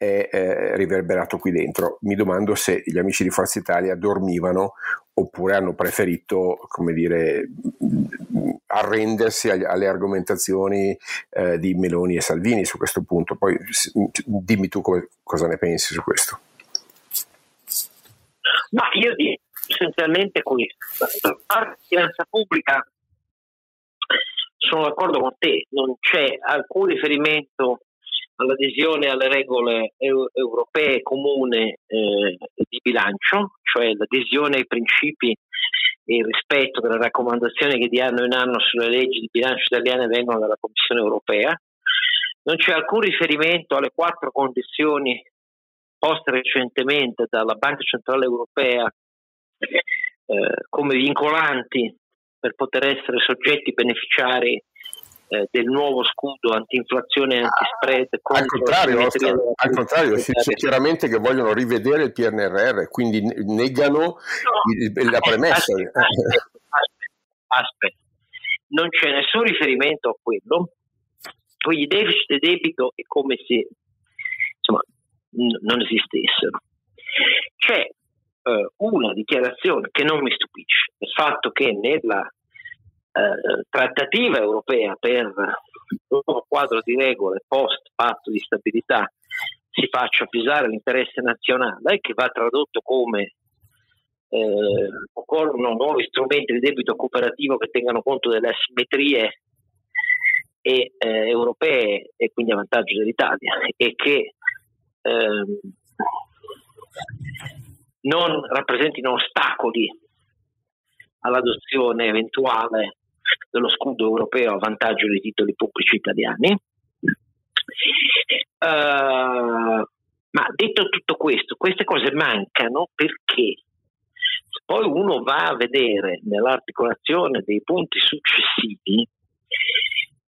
è eh, riverberato qui dentro. Mi domando se gli amici di Forza Italia dormivano oppure hanno preferito, come dire, arrendersi alle argomentazioni eh, di Meloni e Salvini su questo punto. Poi dimmi tu come, cosa ne pensi su questo. Ma io dico essenzialmente questo. Di finanza pubblica sono d'accordo con te, non c'è alcun riferimento all'adesione alle regole eu- europee comune eh, di bilancio, cioè l'adesione ai principi e il rispetto delle raccomandazioni che di anno in anno sulle leggi di bilancio italiane vengono dalla Commissione europea. non c'è alcun riferimento alle quattro condizioni poste recentemente dalla Banca Centrale Europea eh, come vincolanti per poter essere soggetti beneficiari eh, del nuovo scudo anti-inflazione e anti-spread. Al contrario, Oscar, al contrario si dice chiaramente che vogliono rivedere il PNRR, quindi negano no, il, la premessa. Aspetta, aspetta, aspetta, non c'è nessun riferimento a quello, quindi deficit e debito è come se insomma, n- non esistessero. C'è eh, una dichiarazione che non mi stupisce, il fatto che nella eh, trattativa europea per un nuovo quadro di regole post patto di stabilità si faccia pesare l'interesse nazionale che va tradotto come eh, occorrono nuovi strumenti di debito cooperativo che tengano conto delle asimmetrie e, eh, europee e quindi a vantaggio dell'Italia e che ehm, non rappresentino ostacoli all'adozione eventuale dello scudo europeo a vantaggio dei titoli pubblici italiani. Uh, ma detto tutto questo, queste cose mancano perché se poi uno va a vedere nell'articolazione dei punti successivi,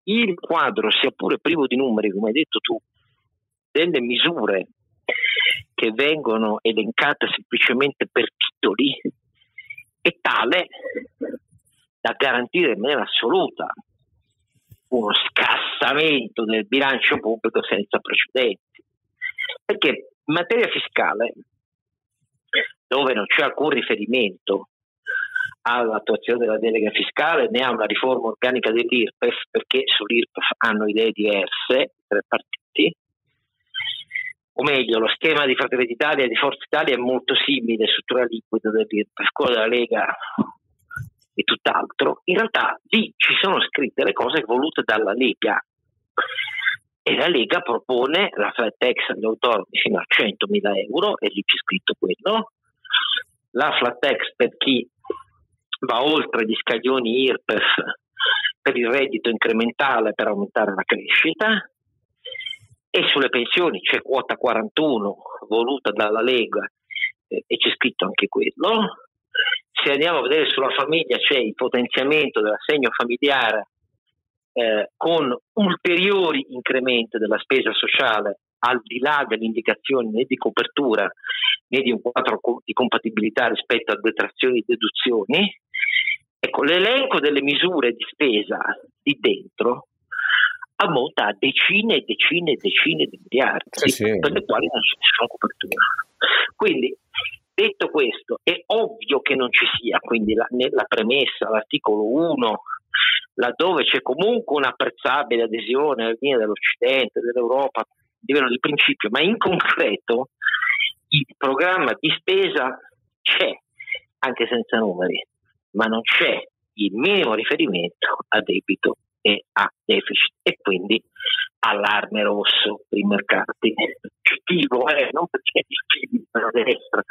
il quadro, sia pure privo di numeri, come hai detto tu, delle misure che vengono elencate semplicemente per titoli, è tale da garantire in maniera assoluta uno scassamento del bilancio pubblico senza precedenti. Perché in materia fiscale, dove non c'è alcun riferimento all'attuazione della delega fiscale né a una riforma organica dell'IRPEF, perché sull'IRPEF hanno idee diverse, tre partiti, o meglio, lo schema di Fratelli d'Italia e di Forza Italia è molto simile, struttura liquida dell'IRPEF, quello della Lega tutt'altro, in realtà lì ci sono scritte le cose volute dalla Lega. E la Lega propone la flat tax agli autonomi fino a 100.000 euro e lì c'è scritto quello, la flat tax per chi va oltre gli scaglioni IRPEF per il reddito incrementale per aumentare la crescita. E sulle pensioni c'è quota 41 voluta dalla Lega e c'è scritto anche quello se andiamo a vedere sulla famiglia c'è il potenziamento dell'assegno familiare eh, con ulteriori incrementi della spesa sociale al di là delle indicazioni né di copertura né di un quadro di compatibilità rispetto a detrazioni e deduzioni. Ecco, l'elenco delle misure di spesa di dentro ammonta a decine e decine e decine di miliardi sì, sì. per le quali non c'è nessuna copertura. Quindi Detto questo, è ovvio che non ci sia, quindi la, nella premessa, l'articolo 1, laddove c'è comunque un'apprezzabile adesione alla linea dell'Occidente, dell'Europa, a livello di principio, ma in concreto il programma di spesa c'è, anche senza numeri, ma non c'è il minimo riferimento a debito e a deficit e quindi allarme rosso per i mercati. Cattivo, eh, non perché il per la destra,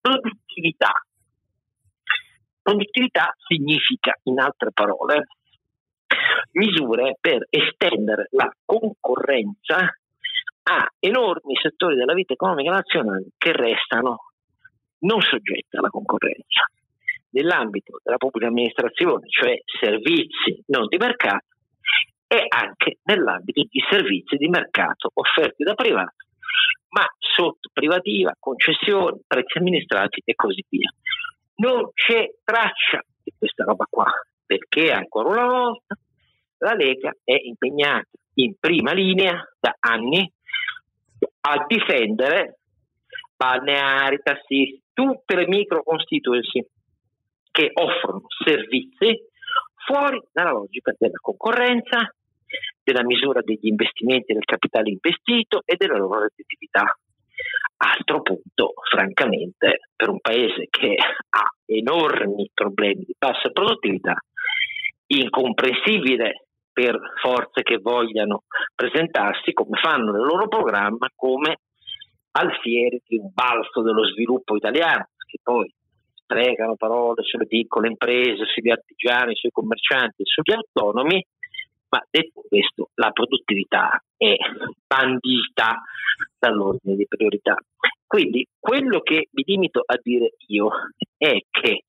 Produttività. Produttività significa, in altre parole, misure per estendere la concorrenza a enormi settori della vita economica nazionale che restano non soggetti alla concorrenza nell'ambito della pubblica amministrazione, cioè servizi non di mercato, e anche nell'ambito di servizi di mercato offerti da privati, ma sotto privativa, concessioni, prezzi amministrati e così via. Non c'è traccia di questa roba qua, perché ancora una volta la Lega è impegnata in prima linea da anni a difendere balneari, tassisti, tutte le micro constituency che offrono servizi fuori dalla logica della concorrenza, della misura degli investimenti del capitale investito e della loro redditività. Altro punto, francamente, per un paese che ha enormi problemi di bassa produttività, incomprensibile per forze che vogliano presentarsi come fanno nel loro programma come alfieri di un balzo dello sviluppo italiano, che poi sprecano parole sulle piccole imprese, sugli artigiani, sui commercianti, sugli autonomi, ma detto questo, la produttività è bandita dall'ordine di priorità. Quindi quello che mi limito a dire io è che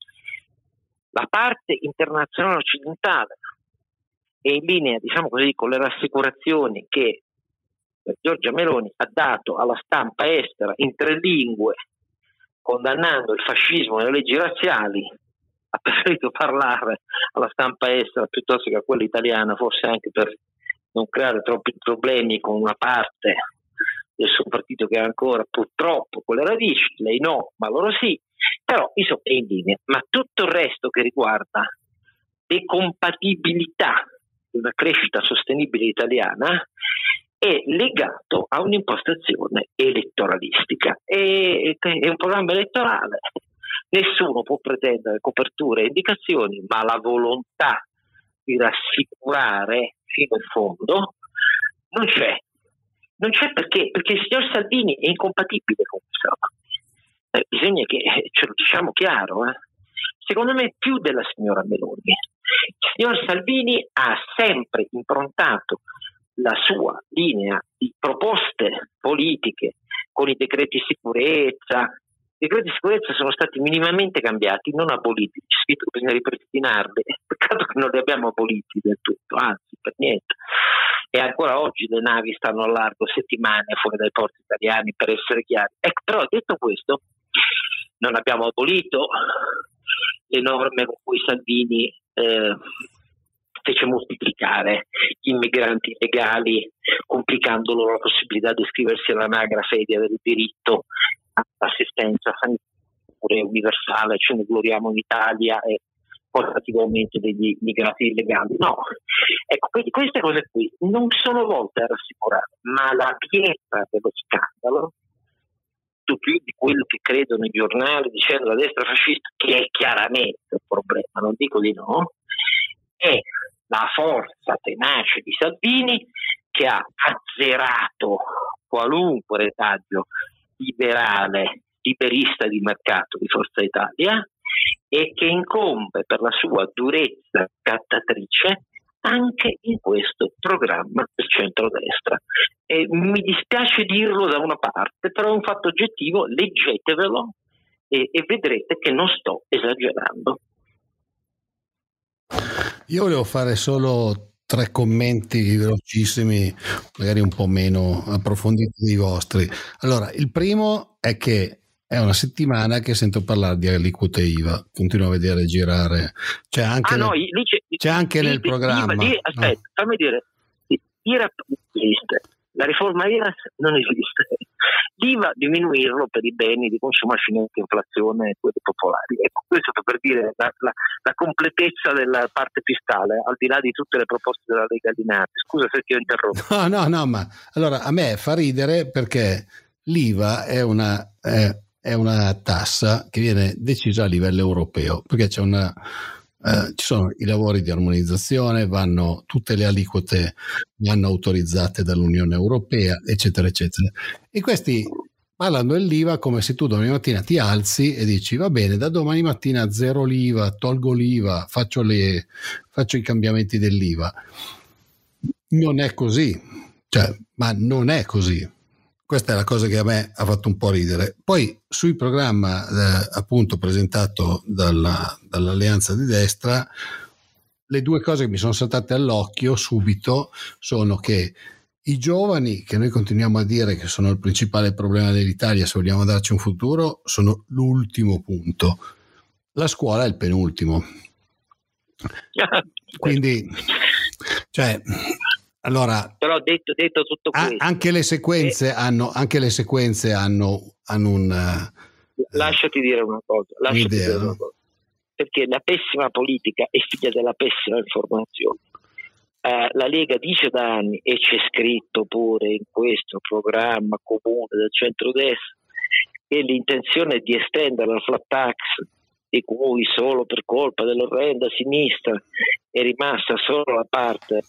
la parte internazionale occidentale è in linea, diciamo così, con le rassicurazioni che Giorgia Meloni ha dato alla stampa estera in tre lingue, condannando il fascismo e le leggi razziali, ha preferito parlare alla stampa estera piuttosto che a quella italiana, forse anche per non creare troppi problemi con una parte del suo partito che ha ancora purtroppo quelle radici, lei no, ma loro sì, però insomma è in linea. Ma tutto il resto che riguarda le compatibilità di una crescita sostenibile italiana è legato a un'impostazione elettoralistica. E, è un programma elettorale Nessuno può pretendere coperture e indicazioni, ma la volontà di rassicurare fino in fondo non c'è. Non c'è perché? Perché il signor Salvini è incompatibile con questa roba. Eh, bisogna che eh, ce lo diciamo chiaro. Eh. Secondo me più della signora Meloni. Il signor Salvini ha sempre improntato la sua linea di proposte politiche con i decreti sicurezza, i decreti sicurezza sono stati minimamente cambiati, non aboliti, c'è scritto che bisogna ripristinarli, (laughs) peccato che non li abbiamo aboliti del tutto, anzi per niente. E ancora oggi le navi stanno a largo settimane fuori dai porti italiani, per essere chiari. Ecco, però detto questo, non abbiamo abolito le norme con cui Salvini eh, fece moltiplicare gli immigranti illegali, complicando loro la possibilità di iscriversi all'anagrafe e di avere il diritto all'assistenza sanitaria universale, ce ne gloriamo in Italia e portativo aumento degli immigrati illegali. No, ecco, quindi queste cose qui non sono volte a rassicurare, ma la pietra dello scandalo, più di quello che credono i giornali dicendo la destra fascista, che è chiaramente un problema, non dico di no, è la forza tenace di Salvini che ha azzerato qualunque retaggio liberale, liberista di mercato di Forza Italia e che incombe per la sua durezza cattatrice anche in questo programma del centrodestra. E mi dispiace dirlo da una parte, però è un fatto oggettivo, leggetevelo e, e vedrete che non sto esagerando. Io volevo fare solo tre commenti velocissimi, magari un po' meno approfonditi dei vostri. Allora, il primo è che è una settimana che sento parlare di aliquote IVA, continuo a vedere girare. C'è anche, ah, nel, no, c'è, anche nel programma. IVA, aspetta, no. fammi dire, IRAP esiste, la riforma IRAS non esiste. L'IVA diminuirlo per i beni di consumo a finita inflazione e quelli popolari. Ecco, questo per dire la, la, la, completezza della parte fiscale, al di là di tutte le proposte della Lega di Nati. Scusa se ti ho interrotto. No, no, no, ma allora a me fa ridere perché l'IVA è una, è, è una tassa che viene decisa a livello europeo, perché c'è una eh, ci sono i lavori di armonizzazione, vanno tutte le aliquote vanno autorizzate dall'Unione Europea, eccetera, eccetera. E questi parlano dell'IVA come se tu domani mattina ti alzi e dici va bene, da domani mattina zero l'IVA, tolgo l'IVA, faccio, le, faccio i cambiamenti dell'IVA. Non è così, cioè, ma non è così questa è la cosa che a me ha fatto un po' ridere. Poi sul programma eh, appunto presentato dalla, dall'Alleanza di Destra, le due cose che mi sono saltate all'occhio subito sono che i giovani, che noi continuiamo a dire che sono il principale problema dell'Italia se vogliamo darci un futuro, sono l'ultimo punto. La scuola è il penultimo. (laughs) Quindi, cioè, allora, però detto, detto tutto questo, anche le sequenze eh, hanno, anche le sequenze hanno, hanno un. Uh, lasciati dire una cosa, lasciati dire una cosa. Perché la pessima politica è figlia della pessima informazione. Uh, la Lega dice da anni, e c'è scritto pure in questo programma comune del centrodestra, che l'intenzione è di estendere la flat tax di cui solo per colpa dell'orrenda sinistra è rimasta solo la parte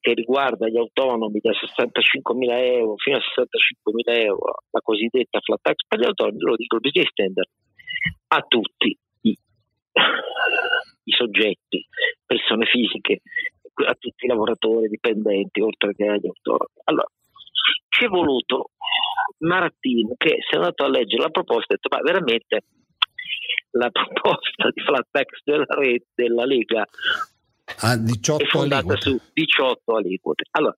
che riguarda gli autonomi da 65.000 euro fino a 65.000 euro, la cosiddetta flat tax per gli autonomi, lo dico, bisogna estendere a tutti. i soggetti, persone fisiche, a tutti i lavoratori dipendenti, oltre che agli autori. Allora, ci è voluto Marattino che si è andato a leggere la proposta e ha detto, ma veramente la proposta di flat tax della, rete, della Lega a 18 è fondata aliquote. su 18 aliquote. Allora,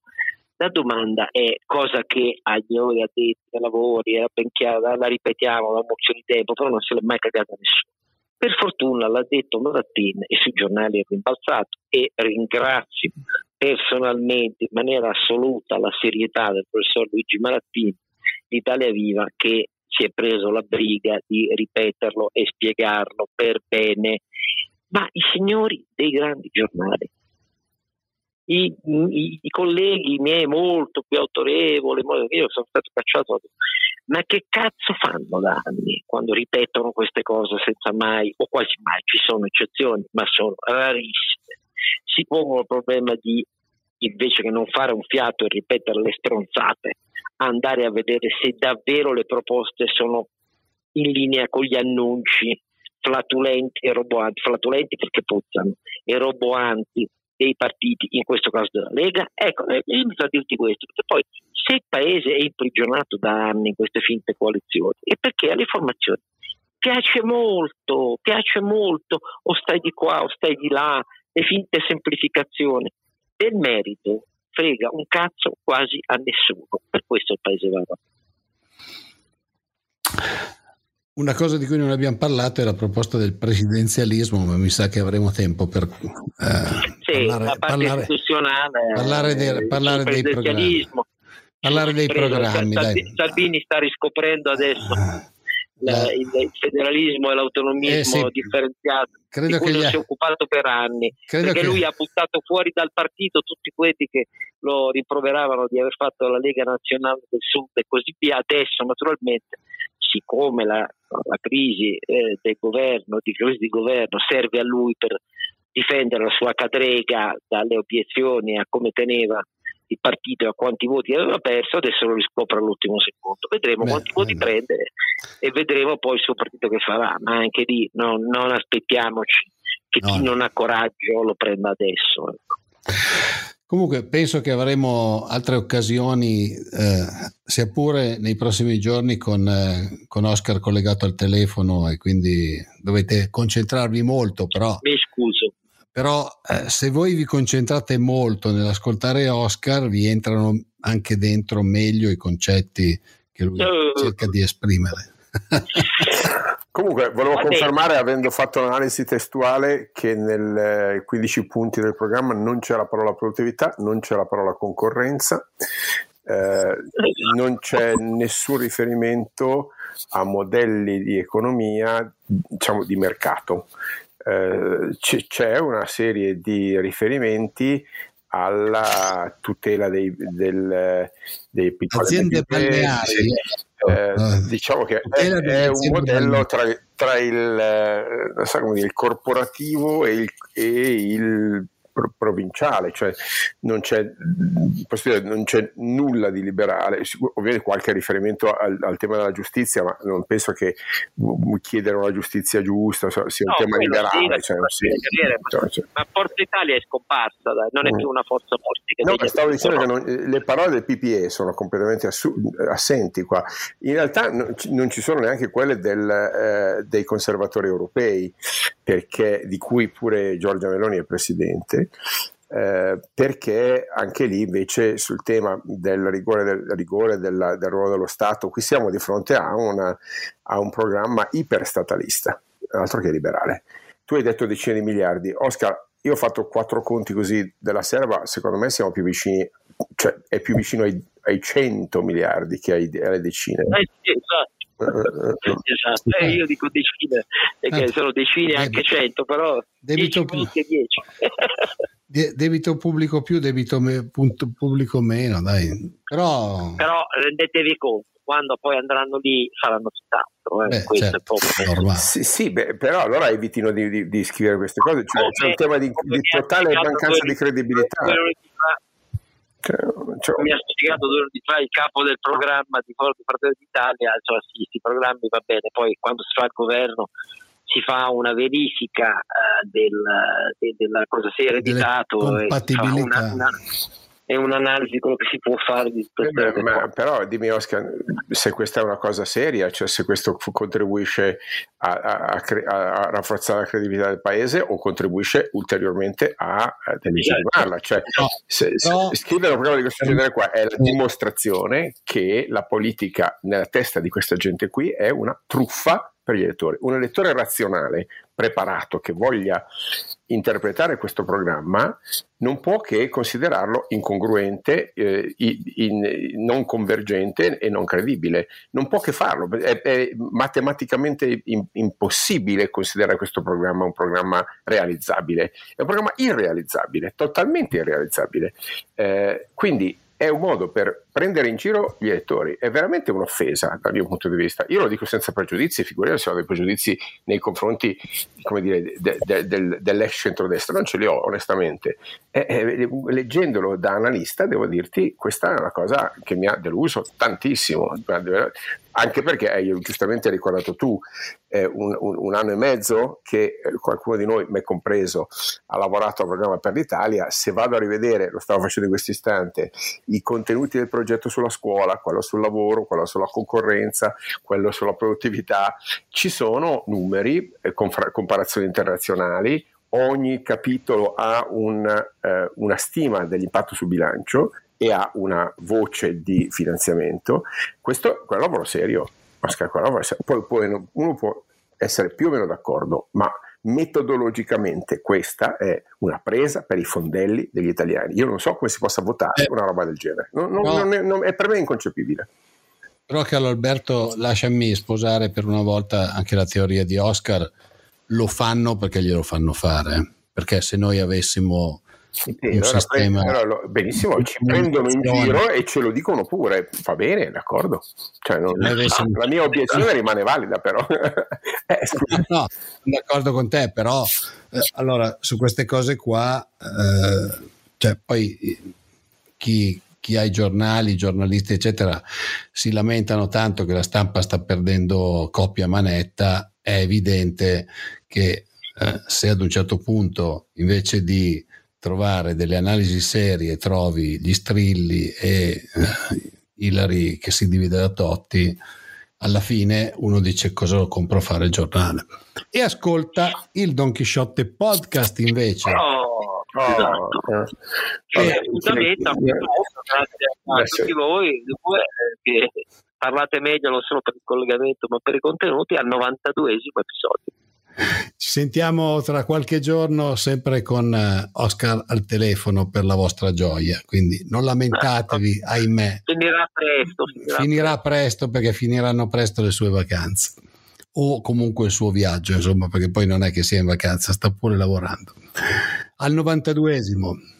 la domanda è cosa che a noi addetti ai lavori era ben chiara, la ripetiamo da un di tempo, però non se l'è mai cagata nessuno. Per fortuna l'ha detto Morattin e sui giornali è rimbalzato e ringrazio personalmente in maniera assoluta la serietà del professor Luigi Marattini d'Italia Viva che si è preso la briga di ripeterlo e spiegarlo per bene, ma i signori dei grandi giornali, i, i, i colleghi miei molto più autorevoli, io sono stato cacciato, ma che cazzo fanno da anni quando ripetono queste cose senza mai, o quasi mai, ci sono eccezioni, ma sono rarissime. Si pongono il problema di invece che non fare un fiato e ripetere le stronzate, andare a vedere se davvero le proposte sono in linea con gli annunci flatulenti e roboanti, flatulenti perché puzzano, e roboanti dei partiti, in questo caso della Lega. Ecco, eh, io mi sto a dirti questo, perché poi se il paese è imprigionato da anni in queste finte coalizioni, è perché alle formazioni piace molto, piace molto, o stai di qua o stai di là, le finte semplificazioni. Del merito frega un cazzo quasi a nessuno, per questo il paese va avanti. Una cosa di cui non abbiamo parlato è la proposta del presidenzialismo, ma mi sa che avremo tempo per eh, sì, parlare, parlare, istituzionale, parlare, dei, parlare dei programmi. Parlare dei programmi Salvini, Salvini sta riscoprendo adesso ah la, il, il, federalismo e l'autonomismo eh sì. differenziato credo di cui non si è occupato per anni credo perché che... lui ha buttato fuori dal partito tutti quelli che lo rimproveravano di aver fatto la Lega Nazionale del Sud e così via adesso naturalmente siccome la, la crisi eh, del governo di crisi di governo serve a lui per difendere la sua cadrega dalle obiezioni a come teneva il partito e a quanti voti aveva perso, adesso lo riscopre all'ultimo secondo. Vedremo Beh, quanti voti prende e vedremo poi il suo partito che farà, ma anche lì no, non aspettiamoci che no. chi non ha coraggio lo prenda adesso. Ecco. Comunque penso che avremo altre occasioni, eh, sia pure nei prossimi giorni, con, eh, con, Oscar collegato al telefono e quindi dovete concentrarvi molto. Però, Mi scuso. Però eh, se voi vi concentrate molto nell'ascoltare Oscar, vi entrano anche dentro meglio i concetti che lui uh. cerca di esprimere. (laughs) Comunque, volevo confermare, avendo fatto l'analisi testuale, che nei 15 eh, punti del programma non c'è la parola produttività, non c'è la parola concorrenza, eh, non c'è nessun riferimento a modelli di economia, diciamo, di mercato. Eh, c'è una serie di riferimenti alla tutela dei, del, dei piccoli aziende balneari. Eh, oh, diciamo che è, è un modello tra, tra il, eh, so dire, il, corporativo e il, e il provinciale, cioè non c'è, dire, non c'è, nulla di liberale, ovviamente qualche riferimento al, al, tema della giustizia, ma non penso che chiedere una giustizia giusta sia un no, tema liberale. Cioè, sì, ma, cioè, ma, Forza Italia è scomparsa, dai, non è mm. più una forza politica. No, stavo dicendo che non, le parole del PPE sono completamente assu- assenti qua. In realtà non, non ci sono neanche quelle del, eh, dei conservatori europei, perché, di cui pure Giorgia Meloni è presidente eh, perché anche lì invece sul tema del rigore, del, rigore della, del ruolo dello Stato, qui siamo di fronte a, una, a un programma iperstatalista, altro che liberale. Tu hai detto decine di miliardi, Oscar, io ho fatto quattro conti così della serva, secondo me siamo più vicini, cioè è più vicino ai, ai 100 miliardi che ai, alle decine. Eh sì, esatto esatto, eh, io dico decine, perché eh, sono decine debito. anche cento, però debito più. 10. (laughs) debito pubblico più, debito me, punto, pubblico meno, dai. Però... però rendetevi conto, quando poi andranno lì faranno tutt'altro. Eh. Beh, certo, sì, sì beh, però allora evitino di, di, di, scrivere queste cose, cioè, c'è un tema di, di totale mancanza di credibilità. Cioè, cioè... Mi ha spiegato due giorni fa il capo del programma di Forza Fratelli d'Italia, cioè sì, questi programmi va bene, poi quando si fa il governo si fa una verifica uh, del, de, della cosa si è ereditato compatibilità. Una, è un'analisi quello che si può fare di eh beh, ma, però dimmi Oscar se questa è una cosa seria cioè se questo contribuisce a, a, a, a rafforzare la credibilità del paese o contribuisce ulteriormente a delegittimarla cioè no, se, no. se scrivere un programma di questo genere qua è la dimostrazione che la politica nella testa di questa gente qui è una truffa per gli elettori. Un elettore razionale, preparato, che voglia interpretare questo programma, non può che considerarlo incongruente, eh, in, non convergente e non credibile. Non può che farlo. È, è matematicamente in, impossibile considerare questo programma un programma realizzabile. È un programma irrealizzabile, totalmente irrealizzabile. Eh, quindi è un modo per prendere in giro gli elettori, è veramente un'offesa dal mio punto di vista. Io lo dico senza pregiudizi, figuriamoci se ho dei pregiudizi nei confronti come dire, de, de, de, dell'ex centrodestra, non ce li ho onestamente. E, e, leggendolo da analista devo dirti, questa è una cosa che mi ha deluso tantissimo, anche perché hai giustamente ricordato tu, eh, un, un, un, anno e mezzo che eh, qualcuno di noi, me compreso, ha lavorato al programma per l'Italia, se vado a rivedere, lo stavo facendo in questo istante, i contenuti del progetto sulla scuola, quello sul lavoro, quello sulla concorrenza, quello sulla produttività, ci sono numeri, eh, comparazioni internazionali, ogni capitolo ha un, eh, una stima dell'impatto sul bilancio e ha una voce di finanziamento, questo è un lavoro serio. Oscar. Poi, poi uno può essere più o meno d'accordo, ma metodologicamente questa è una presa per i fondelli degli italiani. Io non so come si possa votare eh, una roba del genere, non, non, no. non è, non, è, per me inconcepibile. Però Carlo Alberto, lasciami sposare per una volta anche la teoria di Oscar, lo fanno perché glielo fanno fare, perché se noi avessimo sì, un sistema allora, benissimo, ci prendono in giro e ce lo dicono pure, va bene, d'accordo. Cioè, non, avessimo... la mia obiezione (laughs) rimane valida, però. (laughs) eh, no, d'accordo con te, però eh, allora su queste cose qua, eh, cioè, poi chi, chi ha i giornali, i giornalisti, eccetera, si lamentano tanto che la stampa sta perdendo coppia manetta, è evidente che eh, se ad un certo punto invece di trovare delle analisi serie, trovi gli strilli e eh, Ilari che si divide da Totti, alla fine uno dice cosa lo compro a fare il giornale. E ascolta il Don Chisciotte podcast invece. Oh, oh, esatto. Che appuntamento grazie a tutti voi due che parlate meglio non solo per il collegamento ma per i contenuti al 92esimo episodio. Ci sentiamo tra qualche giorno sempre con eh, Oscar al telefono per la vostra gioia, quindi non lamentatevi, (laughs) ahimè. Finirà presto. Finirà, finirà presto perché finiranno presto le sue vacanze o comunque il suo viaggio, insomma, perché poi non è che sia in vacanza, sta pure lavorando. Al 92esimo.